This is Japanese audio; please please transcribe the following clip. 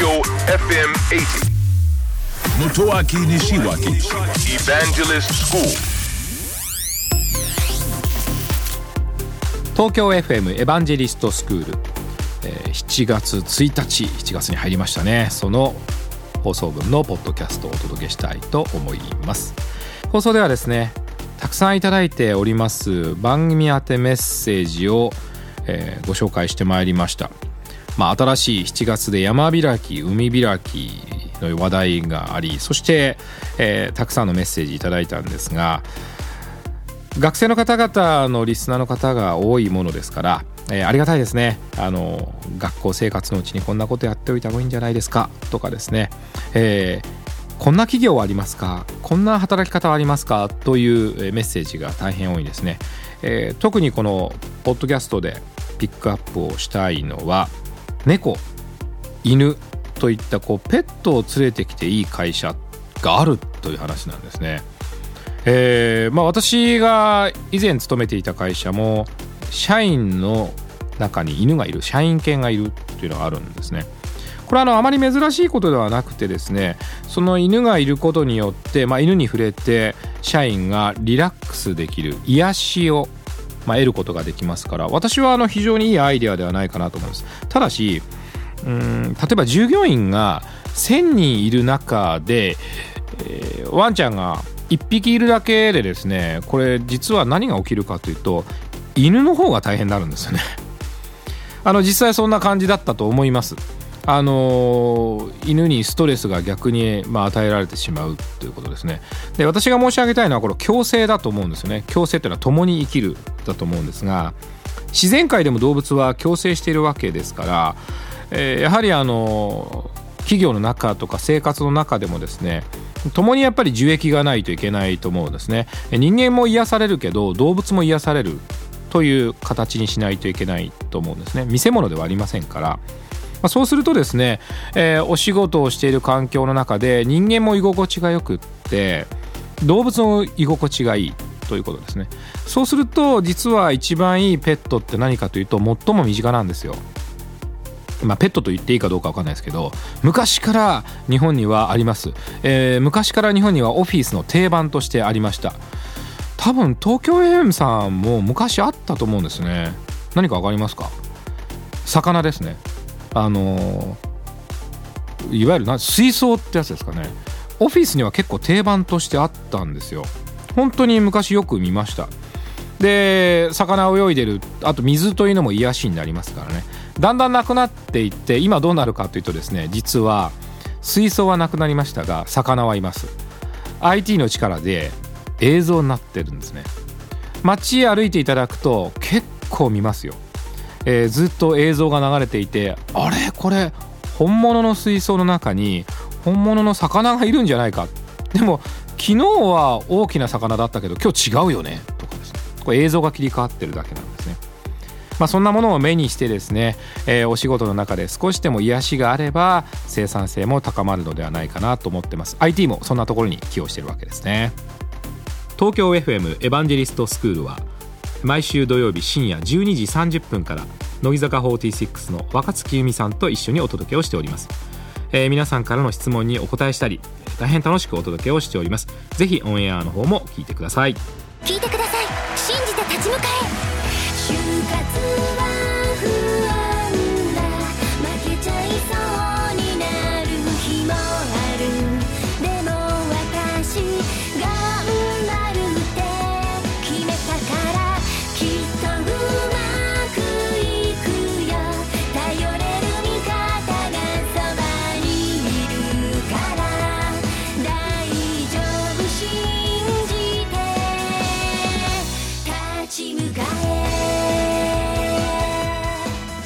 Tokyo FM 80. Motoaki Nishiwaki. Evangelist School. 東京 FM エヴァンジェリストスクール、えー7月1日7月に入りましたね。その放送分のポッドキャストをお届けしたいと思います。放送ではですねたくさんいただいております番組宛てメッセージを、えーご紹介してまいりました。まあ新しい7月で山開き海開きの話題がありそして、えーたくさんのメッセージいただいたんですが学生の方々のリスナーの方が多いものですから、えーありがたいですね。あの学校生活のうちにこんなことやっておいた方がいいんじゃないですかとかですね、えーこんな企業はありますか？こんな働き方はありますか？というメッセージが大変多いですね、えー特にこのポッドキャストでピックアップをしたいのは猫犬といったこうペットを連れてきていい会社があるという話なんですね。えーまあ、私が以前勤めていた会社も社員の中に犬がいる社員犬がいるっていうのがあるんですね。これはあのあまり珍しいことではなくてですねその犬がいることによって、まあ、犬に触れて社員がリラックスできる癒しを、まあ、得ることができますから私はあの非常にいいアイデアではないかなと思います。ただしうん例えば従業員が1,000人いる中で、えーワンちゃんが1匹いるだけでですねこれ実は何が起きるかというと犬の方が大変になるんですよね。あの実際そんな感じだったと思います。あの犬にストレスが逆に、まあ、与えられてしまうということですね。で私が申し上げたいのはこれ共生だと思うんですよね。共生というのは共に生きるだと思うんですが自然界でも動物は共生しているわけですから、えーやはりあの企業の中とか生活の中でもですね共にやっぱり受益がないといけないと思うんですね。人間も癒されるけど動物も癒されるという形にしないといけないと思うんですね。見せ物ではありませんから。まあ、そうするとですね、えーお仕事をしている環境の中で人間も居心地がよくって動物の居心地がいいということですね。そうすると実は一番いいペットって何かというと最も身近なんですよ。まあ、ペットと言っていいかどうかわかんないですけど昔から日本にはあります、えー昔から日本にはオフィスの定番としてありました。多分東京 AM さんも昔あったと思うんですね。何かわかりますか？魚ですね。あのいわゆるな水槽ってやつですかね。オフィスには結構定番としてあったんですよ。本当に昔よく見ました。で魚泳いでるあと水というのも癒しになりますからね。だんだんなくなっていって今どうなるかというとですね実は水槽はなくなりましたが魚はいます。IT の力で映像になってるんですね。街歩いていただくと結構見ますよ、えーずっと映像が流れていてあれ？これ本物の水槽の中に本物の魚がいるんじゃないか？でも昨日は大きな魚だったけど今日違うよね？とかですね。これ映像が切り替わってるだけなんですね。まあ、そんなものを目にしてですね、えーお仕事の中で少しでも癒しがあれば生産性も高まるのではないかなと思ってます。IT もそんなところに寄与してるわけですね。東京 FM エヴァンジェリストスクールは毎週土曜日深夜12時30分から乃木坂46の若月由美さんと一緒にお届けをしております、えー皆さんからの質問にお答えしたり大変楽しくお届けをしております。ぜひオンエアの方も聞いてください。聞いてください。信じて立ち向かえ。